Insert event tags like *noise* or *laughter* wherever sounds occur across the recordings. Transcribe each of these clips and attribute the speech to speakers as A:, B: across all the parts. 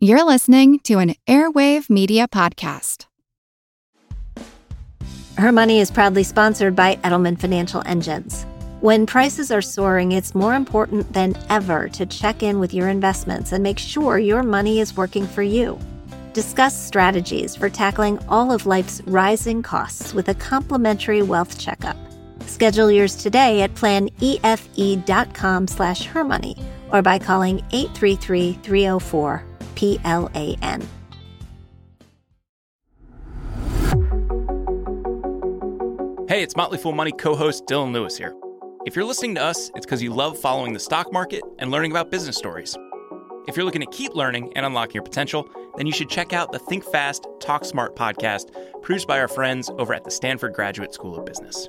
A: You're listening to an Airwave Media Podcast.
B: Her Money is proudly sponsored by Edelman Financial Engines. When prices are soaring, it's more important than ever to check in with your investments and make sure your money is working for you. Discuss strategies for tackling all of life's rising costs with a complimentary wealth checkup. Schedule yours today at planefe.com slash hermoney or by calling oh 833-304 PLAN.
C: Hey, it's Motley Fool Money co host Dylan Lewis here. If you're listening to us, it's because you love following the stock market and learning about business stories. If you're looking to keep learning and unlocking your potential, then you should check out the Think Fast, Talk Smart podcast produced by our friends over at the Stanford Graduate School of Business.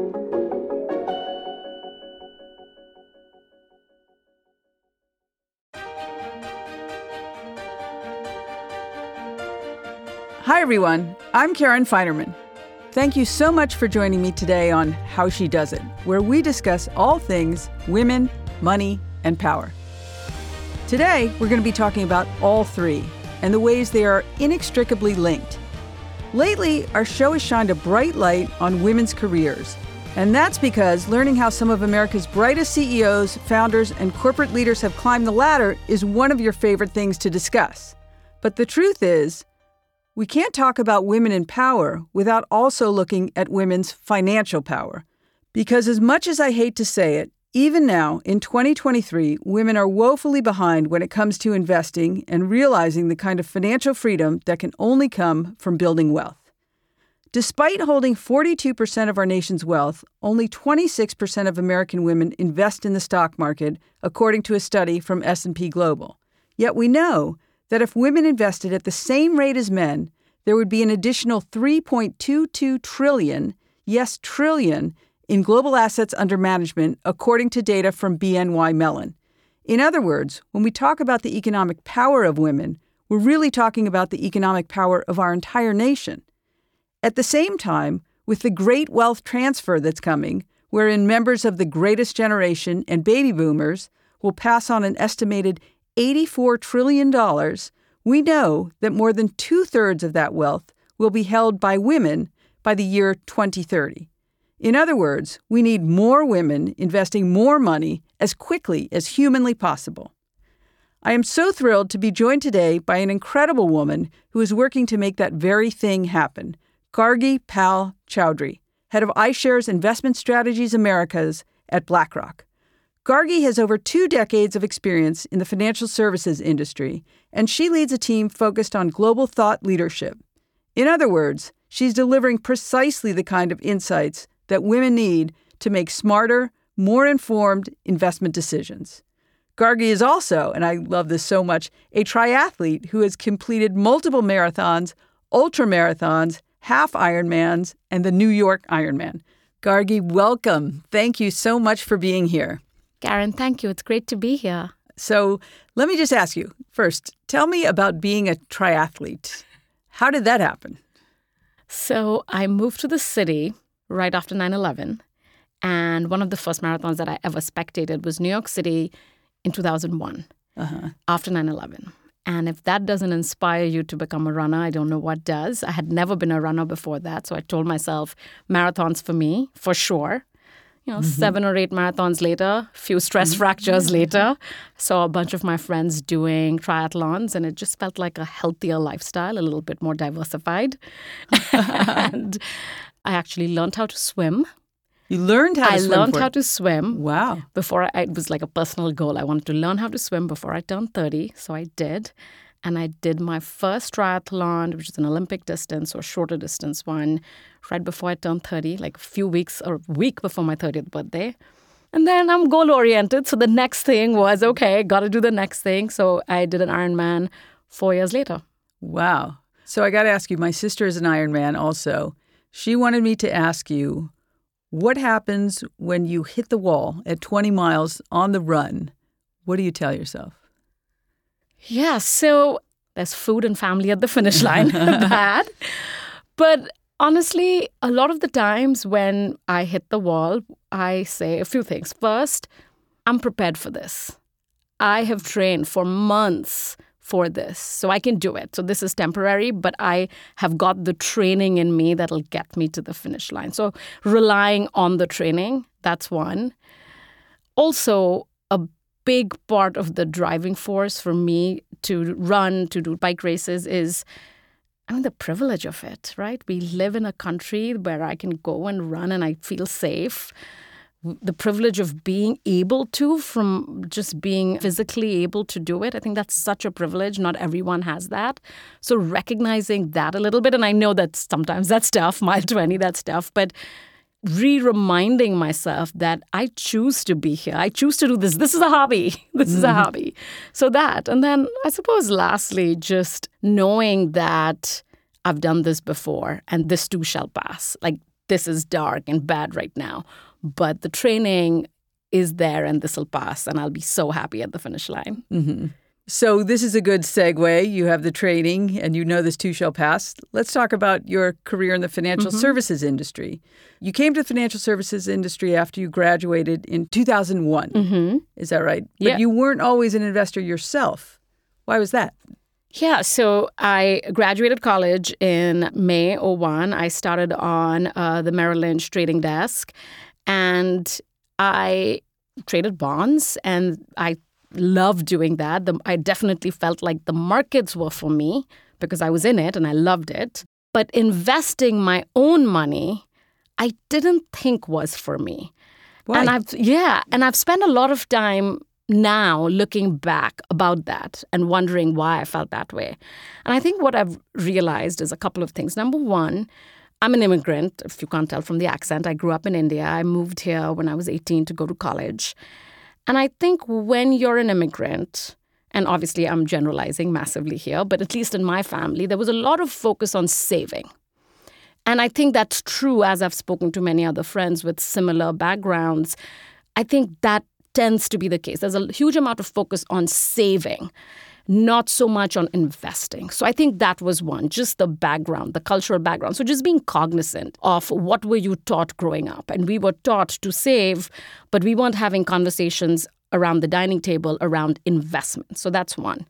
D: Hi, everyone. I'm Karen Finerman. Thank you so much for joining me today on How She Does It, where we discuss all things women, money, and power. Today, we're going to be talking about all three and the ways they are inextricably linked. Lately, our show has shined a bright light on women's careers, and that's because learning how some of America's brightest CEOs, founders, and corporate leaders have climbed the ladder is one of your favorite things to discuss. But the truth is, we can't talk about women in power without also looking at women's financial power. Because as much as I hate to say it, even now, in 2023, women are woefully behind when it comes to investing and realizing the kind of financial freedom that can only come from building wealth. Despite holding 42% of our nation's wealth, only 26% of American women invest in the stock market, according to a study from S&P Global. Yet we know that if women invested at the same rate as men, there would be an additional 3.22 trillion, yes, trillion, in global assets under management, according to data from BNY Mellon. In other words, when we talk about the economic power of women, we're really talking about the economic power of our entire nation. At the same time, with the great wealth transfer that's coming, wherein members of the greatest generation and baby boomers will pass on an estimated $84 trillion, we know that more than two thirds of that wealth will be held by women by the year 2030. In other words, we need more women investing more money as quickly as humanly possible. I am so thrilled to be joined today by an incredible woman who is working to make that very thing happen Gargi Pal Chaudhuri, head of iShares Investment Strategies Americas at BlackRock. Gargi has over two decades of experience in the financial services industry, and she leads a team focused on global thought leadership. In other words, she's delivering precisely the kind of insights that women need to make smarter, more informed investment decisions. Gargi is also, and I love this so much, a triathlete who has completed multiple marathons, ultra marathons, half Ironmans, and the New York Ironman. Gargi, welcome. Thank you so much for being here.
E: Karen, thank you. It's great to be here.
D: So let me just ask you first, tell me about being a triathlete. How did that happen?
E: So I moved to the city right after 9 11. And one of the first marathons that I ever spectated was New York City in 2001 uh-huh. after 9 11. And if that doesn't inspire you to become a runner, I don't know what does. I had never been a runner before that. So I told myself, marathons for me, for sure you know, mm-hmm. seven or eight marathons later, few stress mm-hmm. fractures later, saw a bunch of my friends doing triathlons, and it just felt like a healthier lifestyle, a little bit more diversified. *laughs* and I actually learned how to swim.
D: You learned how to
E: I
D: swim.
E: I
D: learned
E: how to swim.
D: Wow.
E: Before I, it was like a personal goal. I wanted to learn how to swim before I turned 30. So I did. And I did my first triathlon, which is an Olympic distance or shorter distance one, right before I turned 30, like a few weeks or a week before my 30th birthday. And then I'm goal oriented. So the next thing was okay, got to do the next thing. So I did an Ironman four years later.
D: Wow. So I got to ask you, my sister is an Ironman also. She wanted me to ask you what happens when you hit the wall at 20 miles on the run? What do you tell yourself?
E: Yeah, so there's food and family at the finish *laughs* line. *laughs* Bad. But honestly, a lot of the times when I hit the wall, I say a few things. First, I'm prepared for this. I have trained for months for this, so I can do it. So this is temporary, but I have got the training in me that'll get me to the finish line. So relying on the training, that's one. Also, a big part of the driving force for me to run, to do bike races is I mean, the privilege of it, right? We live in a country where I can go and run and I feel safe. The privilege of being able to, from just being physically able to do it, I think that's such a privilege. Not everyone has that. So, recognizing that a little bit, and I know that sometimes that's tough, *laughs* mile 20, that's tough, but re reminding myself that I choose to be here. I choose to do this. This is a hobby. *laughs* This is a mm-hmm. hobby. So that. And then I suppose lastly, just knowing that I've done this before and this too shall pass. Like this is dark and bad right now, but the training is there and this will pass and I'll be so happy at the finish line. Mm-hmm.
D: So this is a good segue. You have the training and you know this too shall pass. Let's talk about your career in the financial services industry. You came to the financial services industry after you graduated in 2001. Is that right? But
E: Yeah.
D: you weren't always an investor yourself. Why was that?
E: Yeah, so I graduated college in May 01. I started on uh, the Merrill Lynch trading desk and I traded bonds and I loved doing that. The, I definitely felt like the markets were for me because I was in it and I loved it. But investing my own money, I didn't think was for me.
D: Why?
E: And I've yeah, and I've spent a lot of time now looking back about that and wondering why I felt that way. And I think what I've realized is a couple of things. Number one, I'm an immigrant, if you can't tell from the accent. I grew up in India. I moved here when I was 18 to go to college. And I think when you're an immigrant, and obviously I'm generalizing massively here, but at least in my family, there was a lot of focus on saving. And I think that's true as I've spoken to many other friends with similar backgrounds. I think that tends to be the case. There's a huge amount of focus on saving, not so much on investing. So I think that was one, just the background, the cultural background. So just being cognizant of what were you taught growing up. And we were taught to save, but we weren't having conversations around the dining table around investment. So that's one.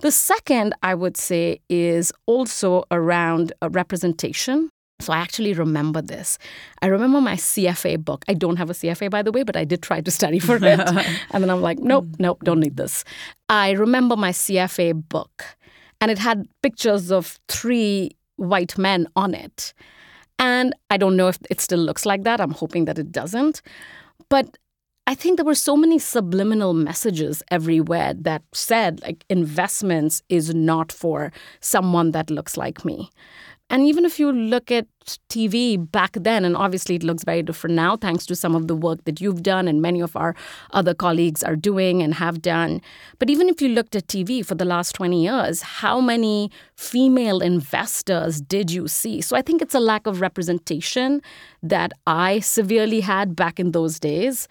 E: The second, I would say, is also around uh, representation. So I actually remember this. I remember my CFA book. I don't have a CFA, by the way, but I did try to study for it. *laughs* and then I'm like, nope, mm. nope, don't need this. I remember my CFA book, and it had pictures of three white men on it. And I don't know if it still looks like that. I'm hoping that it doesn't. But I think there were so many subliminal messages everywhere that said, like, investments is not for someone that looks like me. And even if you look at TV back then, and obviously it looks very different now, thanks to some of the work that you've done and many of our other colleagues are doing and have done. But even if you looked at TV for the last 20 years, how many female investors did you see? So I think it's a lack of representation that I severely had back in those days.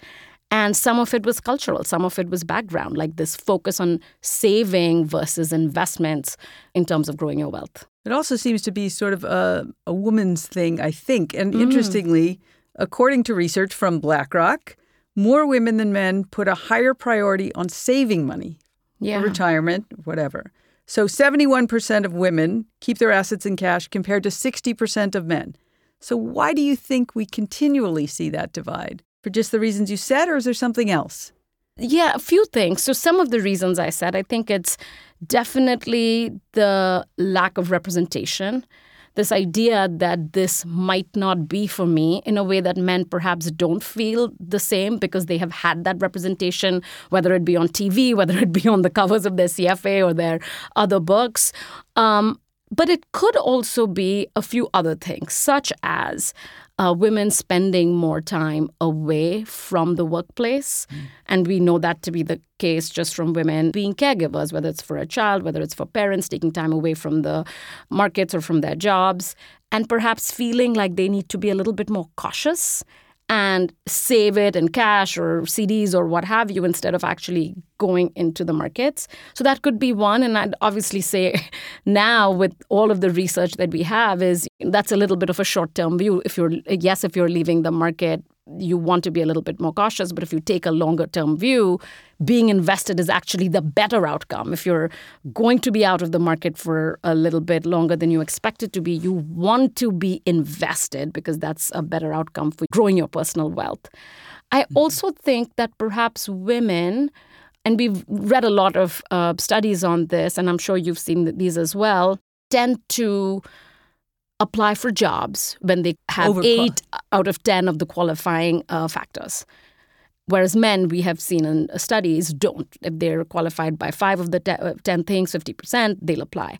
E: And some of it was cultural, some of it was background, like this focus on saving versus investments in terms of growing your wealth.
D: It also seems to be sort of a, a woman's thing, I think. And mm. interestingly, according to research from BlackRock, more women than men put a higher priority on saving money
E: Yeah.
D: for retirement, whatever. So 71% of women keep their assets in cash compared to 60% of men. So why do you think we continually see that divide? For just the reasons you said, or is there something else?
E: Yeah, a few things. So, some of the reasons I said, I think it's definitely the lack of representation. This idea that this might not be for me in a way that men perhaps don't feel the same because they have had that representation, whether it be on TV, *laughs* whether it be on the covers of their CFA or their other books. Um, but it could also be a few other things, such as uh, women spending more time away from the workplace. Mm. And we know that to be the case just from women being caregivers, whether it's for a child, whether it's for parents, taking time away from the markets or from their jobs, and perhaps feeling like they need to be a little bit more cautious and save it in cash or CDs or what have you instead of actually going into the markets. So that could be one. And I'd obviously say *laughs* now with all of the research that we have is that's a little bit of a short term view. If you're yes, if you're leaving the market you want to be a little bit more cautious. But if you take a longer term view, being invested is actually the better outcome. If you're going to be out of the market for a little bit longer than you expect it to be, you want to be invested because that's a better outcome for growing your personal wealth. I mm-hmm. also think that perhaps women, and we've read a lot of uh, studies on this, and I'm sure you've seen these as well, tend to apply for jobs when they have eight out of 10 of the qualifying uh, factors. Whereas men, we have seen in studies, don't. If they're qualified by five of the te- uh, 10 things, 50%, they'll apply.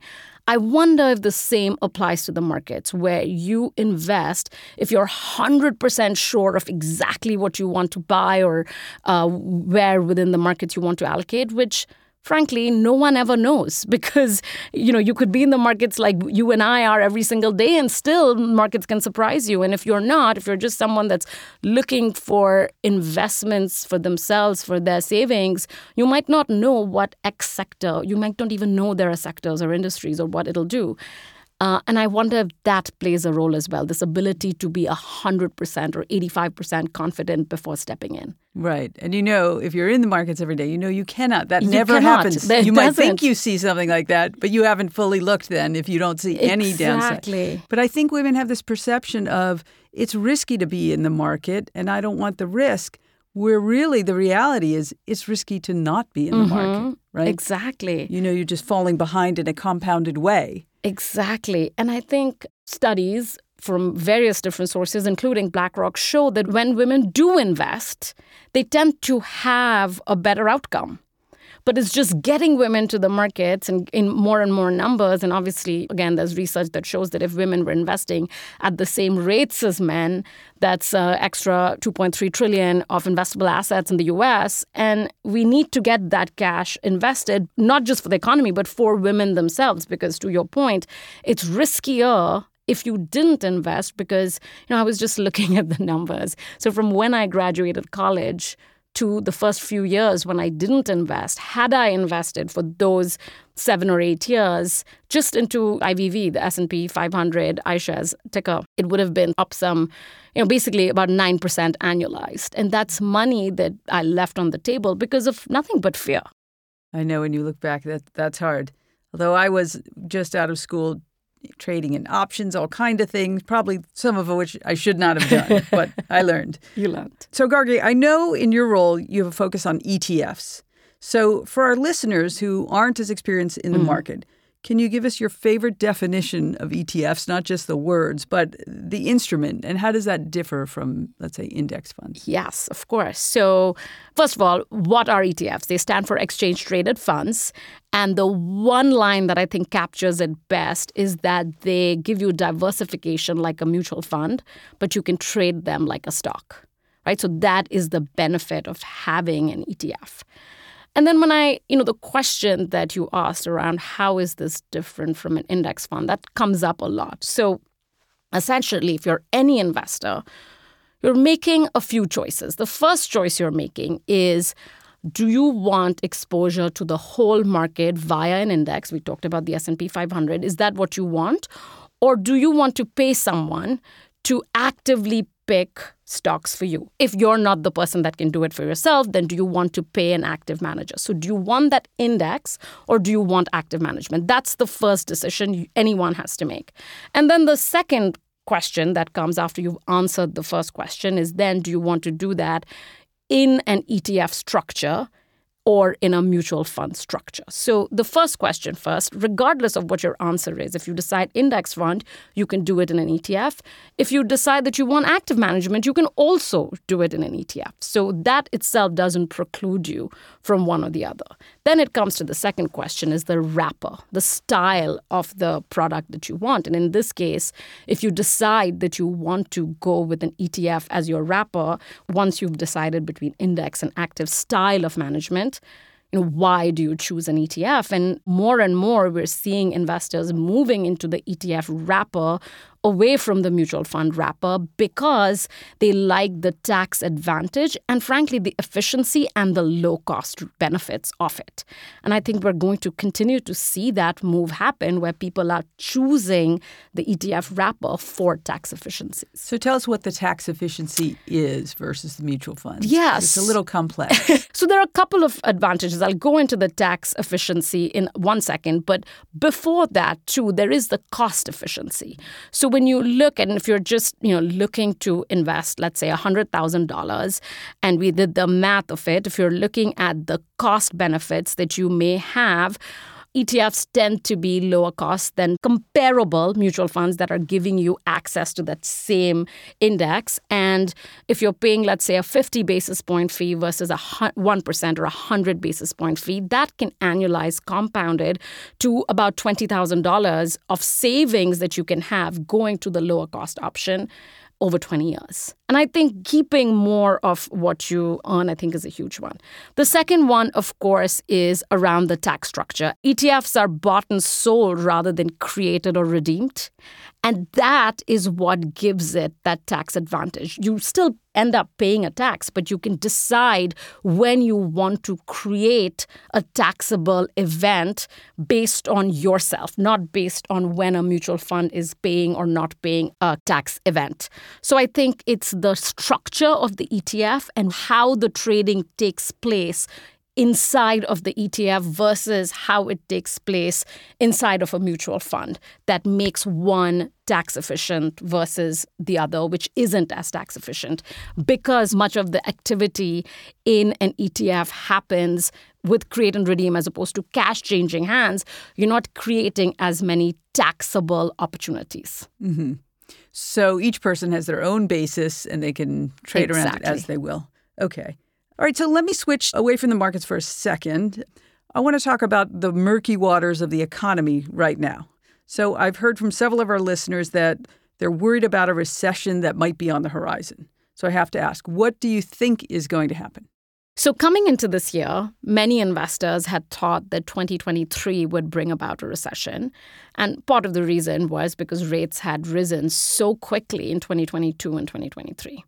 E: I wonder if the same applies to the markets where you invest if you're 100% sure of exactly what you want to buy or uh, where within the markets you want to allocate, which frankly no one ever knows *laughs* because you know you could be in the markets like you and I are every single day and still markets can surprise you. And if you're not if you're just someone that's looking for investments for themselves for their savings you might not know what x sector you might not even know there are sectors or industries or what it'll do uh, and I wonder if that plays a role as well this ability to be 100% or 85% confident before stepping in.
D: Right. And you know, if you're in the markets every day, you know you cannot. That you never cannot. happens. That you might think you see something like that, but you haven't fully looked then if you don't see any
E: exactly.
D: downside. Exactly. But I think women have this perception of it's risky to be in the market and I don't want the risk where really the reality is it's risky to not be in the mm-hmm. market, right?
E: Exactly.
D: You know, you're just falling behind in a compounded way.
E: Exactly. And I think studies from various different sources, including BlackRock, show that when women do invest, they tend to have a better outcome but it's just getting women to the markets and in more and more numbers. And obviously, again, there's research that shows that if women were investing at the same rates as men, that's uh, extra 2.3 trillion of investable assets in the US. And we need to get that cash invested, not just for the economy, but for women themselves. Because to your point, it's riskier if you didn't invest because you know I was just *laughs* looking at the numbers. So from when I graduated college to the first few years when I didn't invest, had I invested for those seven or eight years just into IVV, the S&P 500 iShares ticker, it would have been up some, you know, basically about 9% annualized. And that's money that I left on the table because of nothing but fear.
D: I know when you look back that that's hard. Although I was just out of school trading in options, all kind of things, probably some of which I should not have done, *laughs* but I learned.
E: You learned.
D: So, Gargi, I know in your role you have a focus on ETFs. So, for our listeners who aren't as experienced in the mm-hmm. market, can you give us your favorite definition of ETFs, not just the words, but the instrument? And how does that differ from, let's say, index funds?
E: Yes, of course. So, first of all, what are ETFs? They stand for exchange traded funds. And the one line that I think captures it best is that they give you diversification like a mutual fund, but you can trade them like a stock, right? So, that is the benefit of having an ETF. And then when I, you know, the question that you asked around how is this different from an index fund, that comes up a lot. So essentially, if you're any investor, you're making a few choices. The first choice you're making is do you want exposure to the whole market via an index? We talked about the S&P 500. Is that what you want? Or do you want to pay someone to actively pick stocks for you. If you're not the person that can do it for yourself, then do you want to pay an active manager? So, do you want that index or do you want active management? That's the first decision anyone has to make. And then the second question that comes after you've answered the first question is then do you want to do that in an ETF structure or in a mutual fund structure. So, the first question first, regardless of what your answer is, if you decide index fund, you can do it in an ETF. If you decide that you want active management, you can also do it in an ETF. So, that itself doesn't preclude you from one or the other. Then it comes to the second question is the wrapper, the style of the product that you want. And in this case, if you decide that you want to go with an ETF as your wrapper, once you've decided between index and active style of management, you know, why do you choose an ETF? And more and more, we're seeing investors moving into the ETF wrapper away from the mutual fund wrapper because they like the tax advantage and, frankly, the efficiency and the low cost benefits of it. And I think we're going to continue to see that move happen where people are choosing the ETF wrapper for tax efficiencies.
D: So tell us what the tax efficiency is versus the mutual funds.
E: Yes.
D: It's a little complex. *laughs*
E: so there are a couple of advantages. I'll go into the tax efficiency in one second. But before that, too, there is the cost efficiency. So when you look and if you're just you know looking to invest let's say $100000 and we did the math of it if you're looking at the cost benefits that you may have ETFs tend to be lower cost than comparable mutual funds that are giving you access to that same index. And if you're paying, let's say, a 50 basis point fee versus a 1% or a 100 basis point fee, that can annualize compounded to about $20,000 of savings that you can have going to the lower cost option over 20 years. And I think keeping more of what you earn, I think, is a huge one. The second one, of course, is around the tax structure. ETFs are bought and sold rather than created or redeemed. And that is what gives it that tax advantage. You still end up paying a tax, but you can decide when you want to create a taxable event based on yourself, not based on when a mutual fund is paying or not paying a tax event. So I think it's the structure of the ETF and how the trading takes place inside of the ETF versus how it takes place inside of a mutual fund that makes one tax efficient versus the other, which isn't as tax efficient because much of the activity in an ETF happens with create and redeem as opposed to cash changing hands. You're not creating as many taxable opportunities.
D: Mm-hmm. So each person has their own basis and they can trade
E: exactly.
D: around it as they will. Okay. All right, so let me switch away from the markets for a second. I want to talk about the murky waters of the economy right now. So I've heard from several of our listeners that they're worried about a recession that might be on the horizon. So I have to ask, what do you think is going to happen?
E: So, coming into this year, many investors had thought that 2023 would bring about a recession. And part of the reason was because rates had risen so quickly in 2022 and 2023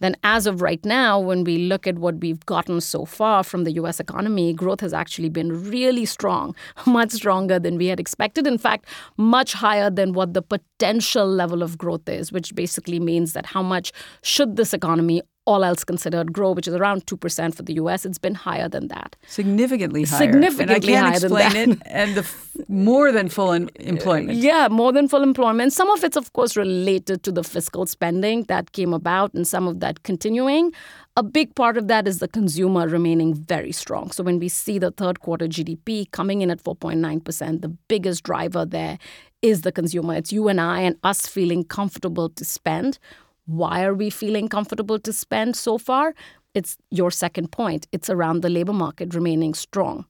E: then as of right now, when we look at what we've gotten so far from the US economy, growth has actually been really strong, *laughs* much stronger than we had expected. In fact, much higher than what the potential level of growth is, which basically means that how much should this economy all else considered, grow, which is around 2% for the US. It's been higher than that.
D: Significantly higher.
E: Significantly
D: and
E: I can't
D: explain
E: it.
D: And the f- more than full *laughs* employment.
E: Yeah, more than full employment. Some of it's, of course, related to the fiscal spending that came about and some of that continuing. A big part of that is the consumer remaining very strong. So when we see the third quarter GDP coming in at 4.9%, the biggest driver there is the consumer. It's you and I and us feeling comfortable to spend why are we feeling comfortable to spend so far? It's your second point. It's around the labor market remaining strong.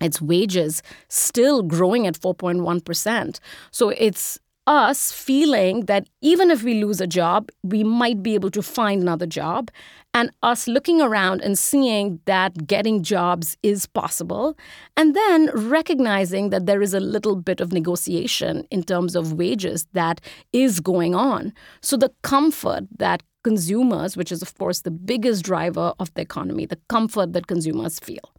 E: It's wages still growing at 4.1%. So it's us feeling that even if we lose a job, we might be able to find another job, and us looking around and seeing that getting jobs is possible, and then recognizing that there is a little bit of negotiation in terms of wages that is going on. So the comfort that consumers, which is, of course, the biggest driver of the economy, the comfort that consumers feel.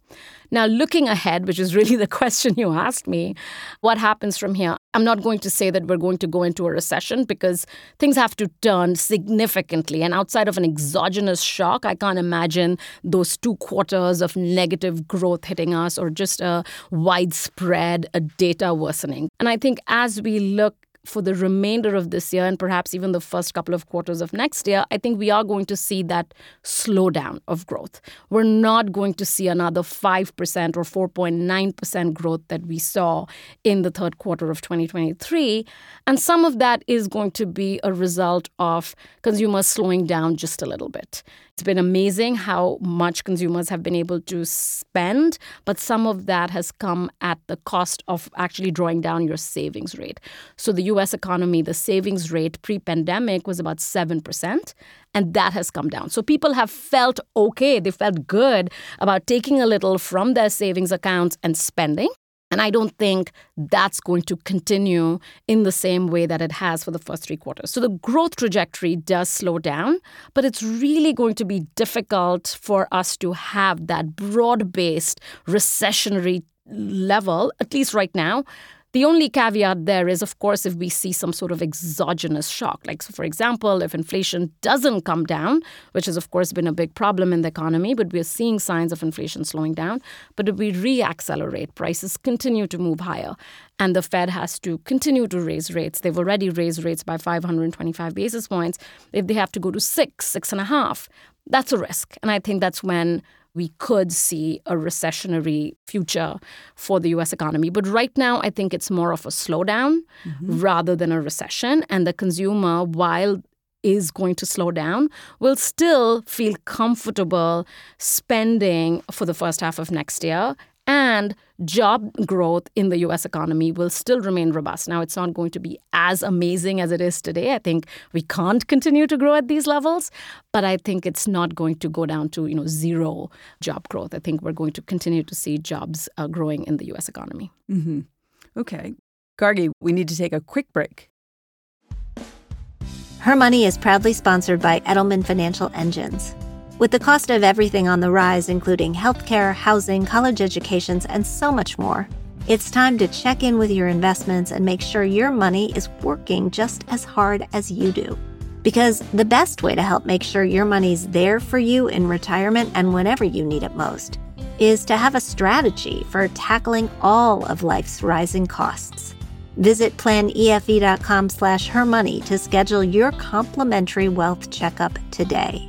E: Now, looking ahead, which is really *laughs* the question you asked me, what happens from here? I'm not going to say that we're going to go into a recession because things have to turn significantly. And outside of an exogenous shock, I can't imagine those two quarters of negative growth hitting us or just a widespread a data worsening. And I think as we look for the remainder of this year and perhaps even the first couple of quarters of next year, I think we are going to see that slowdown of growth. We're not going to see another 5% or 4.9% growth that we saw in the third quarter of 2023. And some of that is going to be a result of consumers slowing down just a little bit. It's been amazing how much consumers have been able to spend, but some of that has come at the cost of actually drawing down your savings rate. So, the US economy, the savings rate pre pandemic was about 7%, and that has come down. So, people have felt okay, they felt good about taking a little from their savings accounts and spending. And I don't think that's going to continue in the same way that it has for the first three quarters. So the growth trajectory does slow down, but it's really going to be difficult for us to have that broad based recessionary level, at least right now, the only caveat there is, of course, if we see some sort of exogenous shock. Like, so for example, if inflation doesn't come down, which has, of course, been a big problem in the economy, but we're seeing signs of inflation slowing down. But if we reaccelerate, prices continue to move higher, and the Fed has to continue to raise rates. They've already raised rates by 525 basis points. If they have to go to six, six and a half, that's a risk. And I think that's when we could see a recessionary future for the US economy. But right now, I think it's more of a slowdown mm-hmm. rather than a recession. And the consumer, while is going to slow down, will still feel comfortable spending for the first half of next year and job growth in the US economy will still remain robust. Now, it's not going to be as amazing as it is today. I think we can't continue to grow at these levels, but I think it's not going to go down to you know zero job growth. I think we're going to continue to see jobs uh, growing in the US economy.
D: Mm-hmm. Okay. Gargi, we need to take a quick break.
B: Her Money is proudly sponsored by Edelman Financial Engines. With the cost of everything on the rise, including healthcare, housing, college educations, and so much more, it's time to check in with your investments and make sure your money is working just as hard as you do. Because the best way to help make sure your money's there for you in retirement and whenever you need it most is to have a strategy for tackling all of life's rising costs. Visit planefe.com slash hermoney to schedule your complimentary wealth checkup today.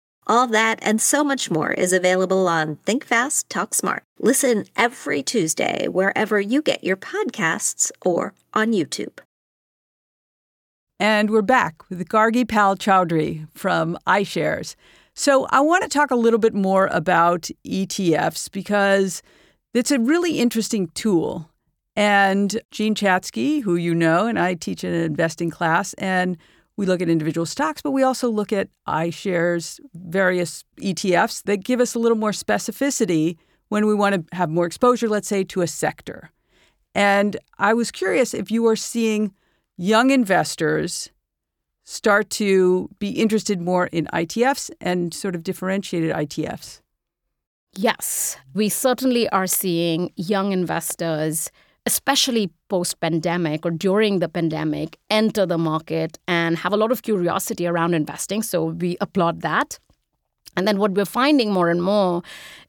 B: All that and so much more is available on Think Fast, Talk Smart. Listen every Tuesday wherever you get your podcasts or on YouTube.
D: And we're back with Gargi Pal Chaudhuri from iShares. So I want to talk a little bit more about ETFs because it's a really interesting tool. And Jean Chatzky, who you know, and I teach an investing class, and we look at individual stocks, but we also look at iShares, various ETFs that give us a little more specificity when we want to have more exposure, let's say, to a sector. And I was curious if you are seeing young investors start to be interested more in ETFs and sort of differentiated ETFs.
E: Yes, we certainly are seeing young investors especially post pandemic or during the pandemic, enter the market and have a lot of curiosity around investing. So we applaud that. And then what we're finding more and more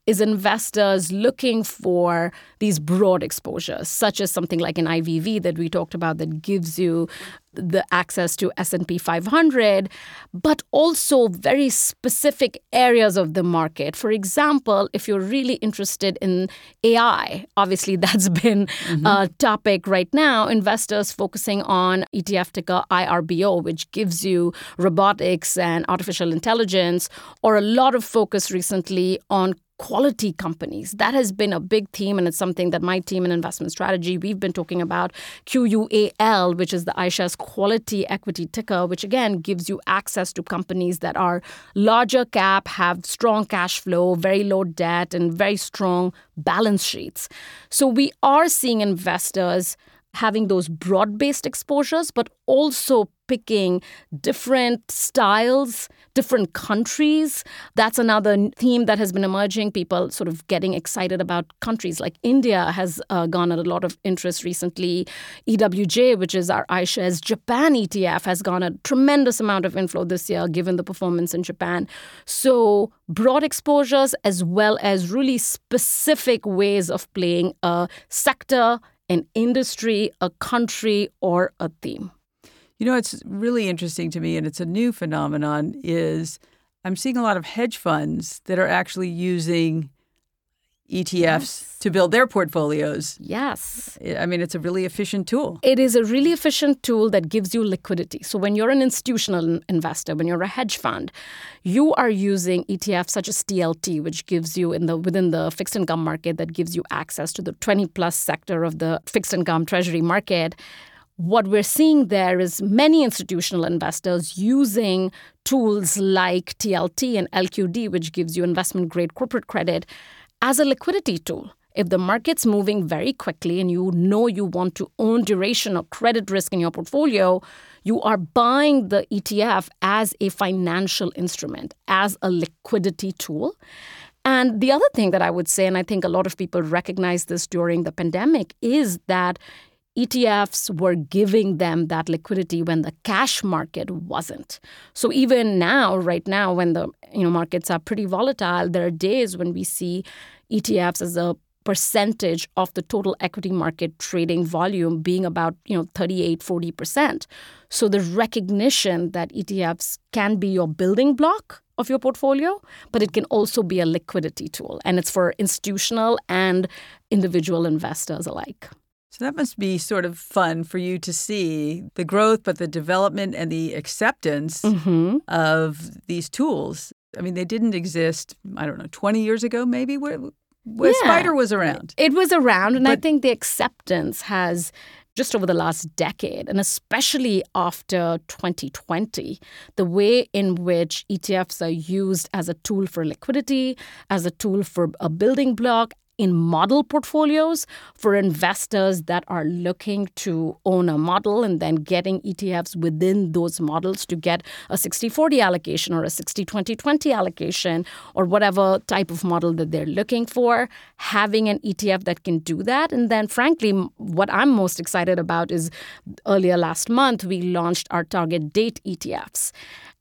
E: is investors looking for these broad exposures, such as something like an IVV that we talked about that gives you the access to S&P 500 but also very specific areas of the market for example if you're really interested in AI obviously *laughs* that's been mm-hmm. a topic right now investors focusing on ETF ticker IRBO which gives you robotics and artificial intelligence or a lot of focus recently on quality companies. That has been a big theme, and it's something that my team in investment strategy we've been talking about. QUAL, which is the iShares Quality Equity Ticker, which again gives you access to companies that are larger cap, have strong cash flow, very low debt, and very strong balance sheets. So we are seeing investors having those broad based exposures, but also picking different styles, different countries. That's another theme that has been emerging. People sort of getting excited about countries like India has uh, garnered a lot of interest recently. EWJ, which is our iShares Japan ETF, has garnered a tremendous amount of inflow this year given the performance in Japan. So, broad exposures as well as really specific ways of playing a sector an industry, a country, or a theme.
D: You know, it's really interesting to me, and it's a new phenomenon, is I'm seeing a lot of hedge funds that are actually using ETFs yes. to build their portfolios.
E: Yes.
D: I mean, it's a really efficient tool.
E: It is a really efficient tool that gives you liquidity. So, when you're an institutional investor, when you're a hedge fund, you are using ETFs such as TLT, which gives you in the within the fixed income market that gives you access to the 20 plus sector of the fixed income treasury market. What we're seeing there is many institutional investors using tools like TLT and LQD, which gives you investment grade corporate credit as a liquidity tool. If the market's moving very quickly and you know you want to own duration or credit risk in your portfolio, you are buying the ETF as a financial instrument, as a liquidity tool. And the other thing that I would say, and I think a lot of people recognize this during the pandemic, is that ETFs were giving them that liquidity when the cash market wasn't. So even now, right now, when the you know markets are pretty volatile, there are days when we see ETFs as a percentage of the total equity market trading volume being about you know 38 40% so the recognition that etfs can be your building block of your portfolio but it can also be a liquidity tool and it's for institutional and individual investors alike
D: so that must be sort of fun for you to see the growth, but the development and the acceptance mm-hmm. of these tools. I mean, they didn't exist, I don't know, 20 years ago, maybe, where, where yeah. Spider was around.
E: It was around, and but, I think the acceptance has just over the last decade, and especially after 2020, the way in which ETFs are used as a tool for liquidity, as a tool for a building block, in model portfolios for investors that are looking to own a model and then getting ETFs within those models to get a 60 40 allocation or a 60 20 20 allocation or whatever type of model that they're looking for. Having an ETF that can do that. And then, frankly, what I'm most excited about is earlier last month, we launched our target date ETFs.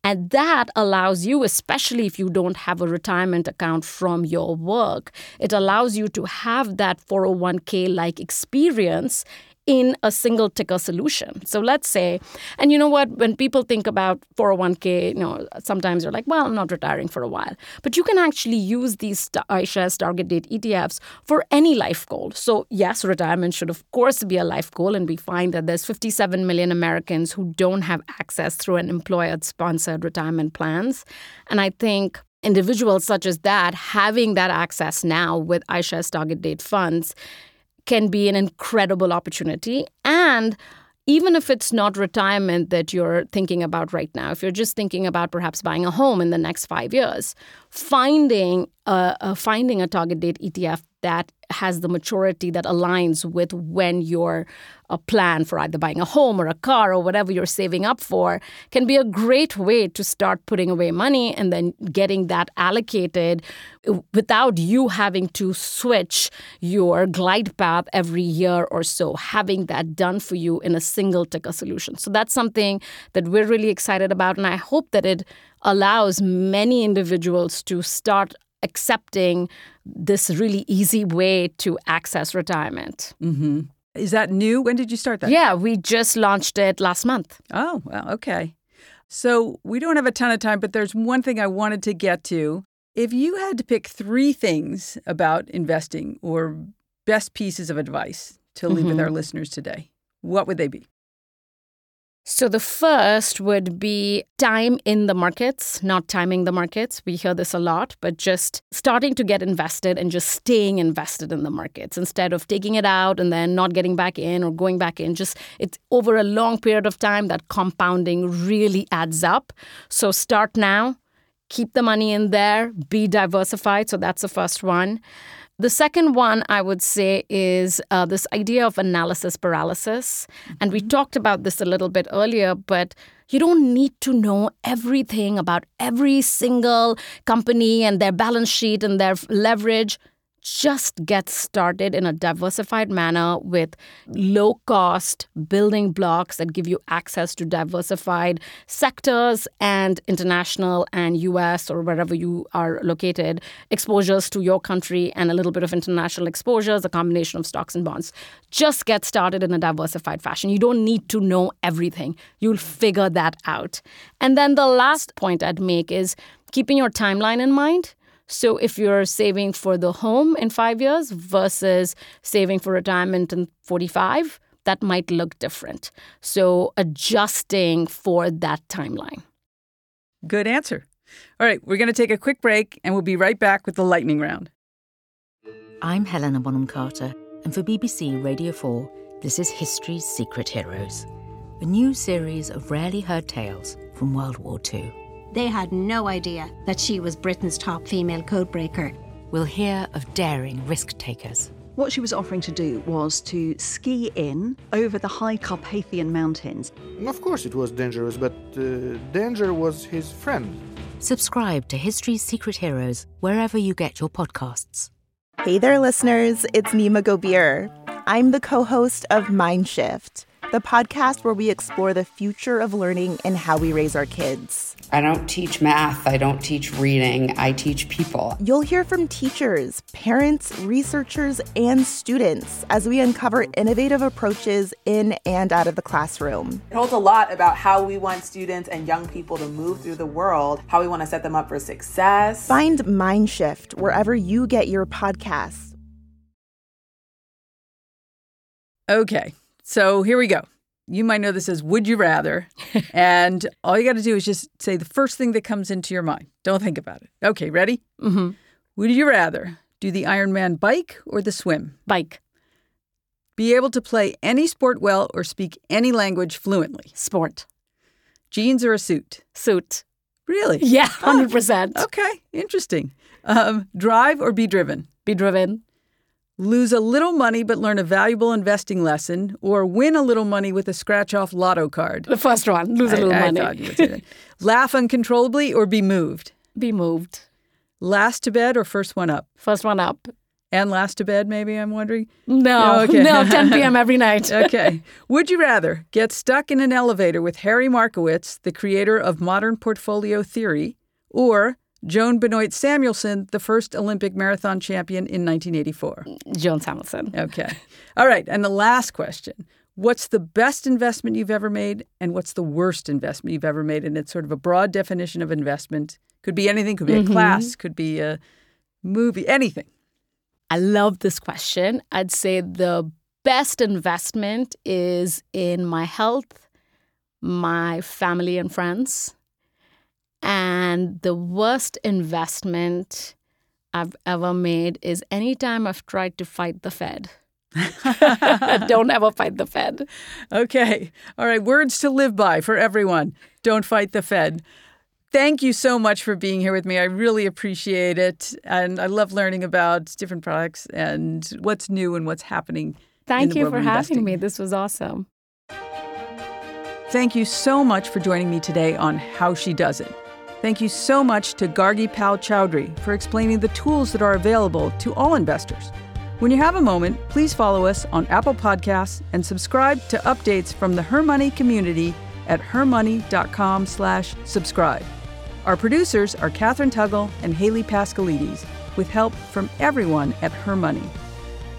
E: And that allows you, especially if you don't have a retirement account from your work, it allows you to have that 401k like experience in a single ticker solution. So let's say, and you know what, when people think about 401k, you know, sometimes they're like, well, I'm not retiring for a while. But you can actually use these iShares target date ETFs for any life goal. So yes, retirement should of course be a life goal. And we find that there's 57 million Americans who don't have access through an employer sponsored retirement plans. And I think individuals such as that having that access now with iShares target date funds can be an incredible opportunity. And even if it's not retirement that you're thinking about right now, if you're just thinking about perhaps buying a home in the next five years, finding a, a finding a target date ETF that has the maturity that aligns with when your a plan for either buying a home or a car or whatever you're saving up for can be a great way to start putting away money and then getting that allocated without you having to switch your glide path every year or so having that done for you in a single ticker solution. So that's something that we're really excited about and i hope that it allows many individuals to start accepting this really easy way to access retirement.
D: Mm-hmm. Is that new? When did you start that?
E: Yeah, we just launched it last month.
D: Oh, well, okay. So we don't have a ton of time, but there's one thing I wanted to get to. If you had to pick three things about investing or best pieces of advice to leave with
E: Mhm.
D: our listeners today, what would they be?
E: So the first would be time in the markets, not timing the markets. We hear this a lot, but just starting to get invested and just staying invested in the markets instead of taking it out and then not getting back in or going back in. Just it's over a long period of time that compounding really adds up. So start now, keep the money in there, be diversified. So that's the first one. The second one I would say is uh, this idea of analysis paralysis. And we talked about this a little bit earlier, but you don't need to know everything about every single company and their balance sheet and their leverage. Just get started in a diversified manner with low cost building blocks that give you access to diversified sectors and international and US or wherever you are located, exposures to your country and a little bit of international exposures, a combination of stocks and bonds. Just get started in a diversified fashion. You don't need to know everything, you'll figure that out. And then the last point I'd make is keeping your timeline in mind. So if you're saving for the home in five years versus saving for retirement in 45, that might look different. So adjusting for that timeline.
D: Good answer. All right, we're going to take a quick break and we'll be right back with the lightning round.
F: I'm Helena Bonham Carter, and for BBC Radio 4, this is History's Secret Heroes, a new series of rarely heard tales from World War II.
G: They had no idea that she was Britain's top female codebreaker.
F: We'll hear of daring risk takers,
H: What she was offering to do was to ski in over the high Carpathian Mountains.
I: Of course, it was dangerous, but uh, danger was his friend.
F: Subscribe to History's Secret Heroes wherever you get your podcasts.
J: Hey there, listeners. It's Nimah Gobir. I'm the co host of Mindshift, the podcast where we explore the future of learning and how we raise our kids.
K: I don't teach math, I don't teach reading, I teach people.
J: You'll hear from teachers, parents, researchers, and students as we uncover innovative approaches in and out of the classroom.
L: It holds a lot about how we want students and young people to move through the world, how we want to set them up for success.
J: Find Mindshift wherever you get your podcasts.
D: Okay, so here we go. You might know this as Would You Rather. *laughs* and all you got to do is just say the first thing that comes into your mind. Don't think about it. Okay, ready?
E: Mm-hmm.
D: Would you rather do the Ironman bike or the swim?
E: Bike,
D: Be able to play any sport well or speak any language fluently?
E: sport,
D: Jeans or a suit?
E: suit.
D: Really?
E: Yeah, 100%.
D: Okay, interesting. Um, drive or be driven?
E: Be driven.
D: Lose a little money but learn a valuable investing lesson, or win a little money with a scratch off lotto card?
E: The first one, lose a
D: I-
E: little
D: I
E: money.
D: thought you would say that. *laughs* Laugh uncontrollably or be moved?
E: Be moved.
D: Last to bed or first one up?
E: First one up.
D: And last to bed, maybe, I'm wondering?
E: No,
D: Okay.
E: no, *laughs* 10 p.m. every night. *laughs*
D: okay. Would you rather get stuck in an elevator with Harry Markowitz, the creator of modern portfolio theory, or Joan Benoit Samuelson, the first Olympic marathon champion in 1984?
E: Joan Samuelson.
D: Okay. All right. And the last question What's the best investment you've ever made, and what's the worst investment you've ever made? And it's sort of a broad definition of investment. Could be anything, could be a
E: Mhm.
D: class, could be a movie, anything.
E: I love this question. I'd say the best investment is in my health, my family and friends. And the worst investment I've ever made is anytime I've tried to fight the Fed. *laughs* Don't ever fight the Fed.
D: Okay. All right. Words to live by for everyone. Don't fight the Fed. Thank you so much for being here with me. I really appreciate it. And I love learning about different products and what's new and what's happening. in
E: Thank you for having
D: investing.
E: me. This was awesome.
D: Thank you so much for joining me today on How She Does It. Thank you so much to Gargi Pal Chaudhuri for explaining the tools that are available to all investors. When you have a moment, please follow us on Apple Podcasts and subscribe to updates from the Her Money community at hermoney.com slash subscribe. Our producers are Catherine Tuggle and Haley Pascalides. with help from everyone at Her Money.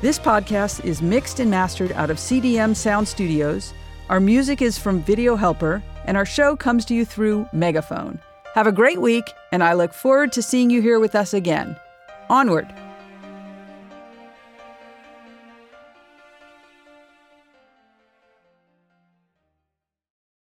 D: This podcast is mixed and mastered out of CDM Sound Studios. Our music is from Video Helper, and our show comes to you through Megaphone. Have a great week, and I look forward to seeing you here with us again. Onward!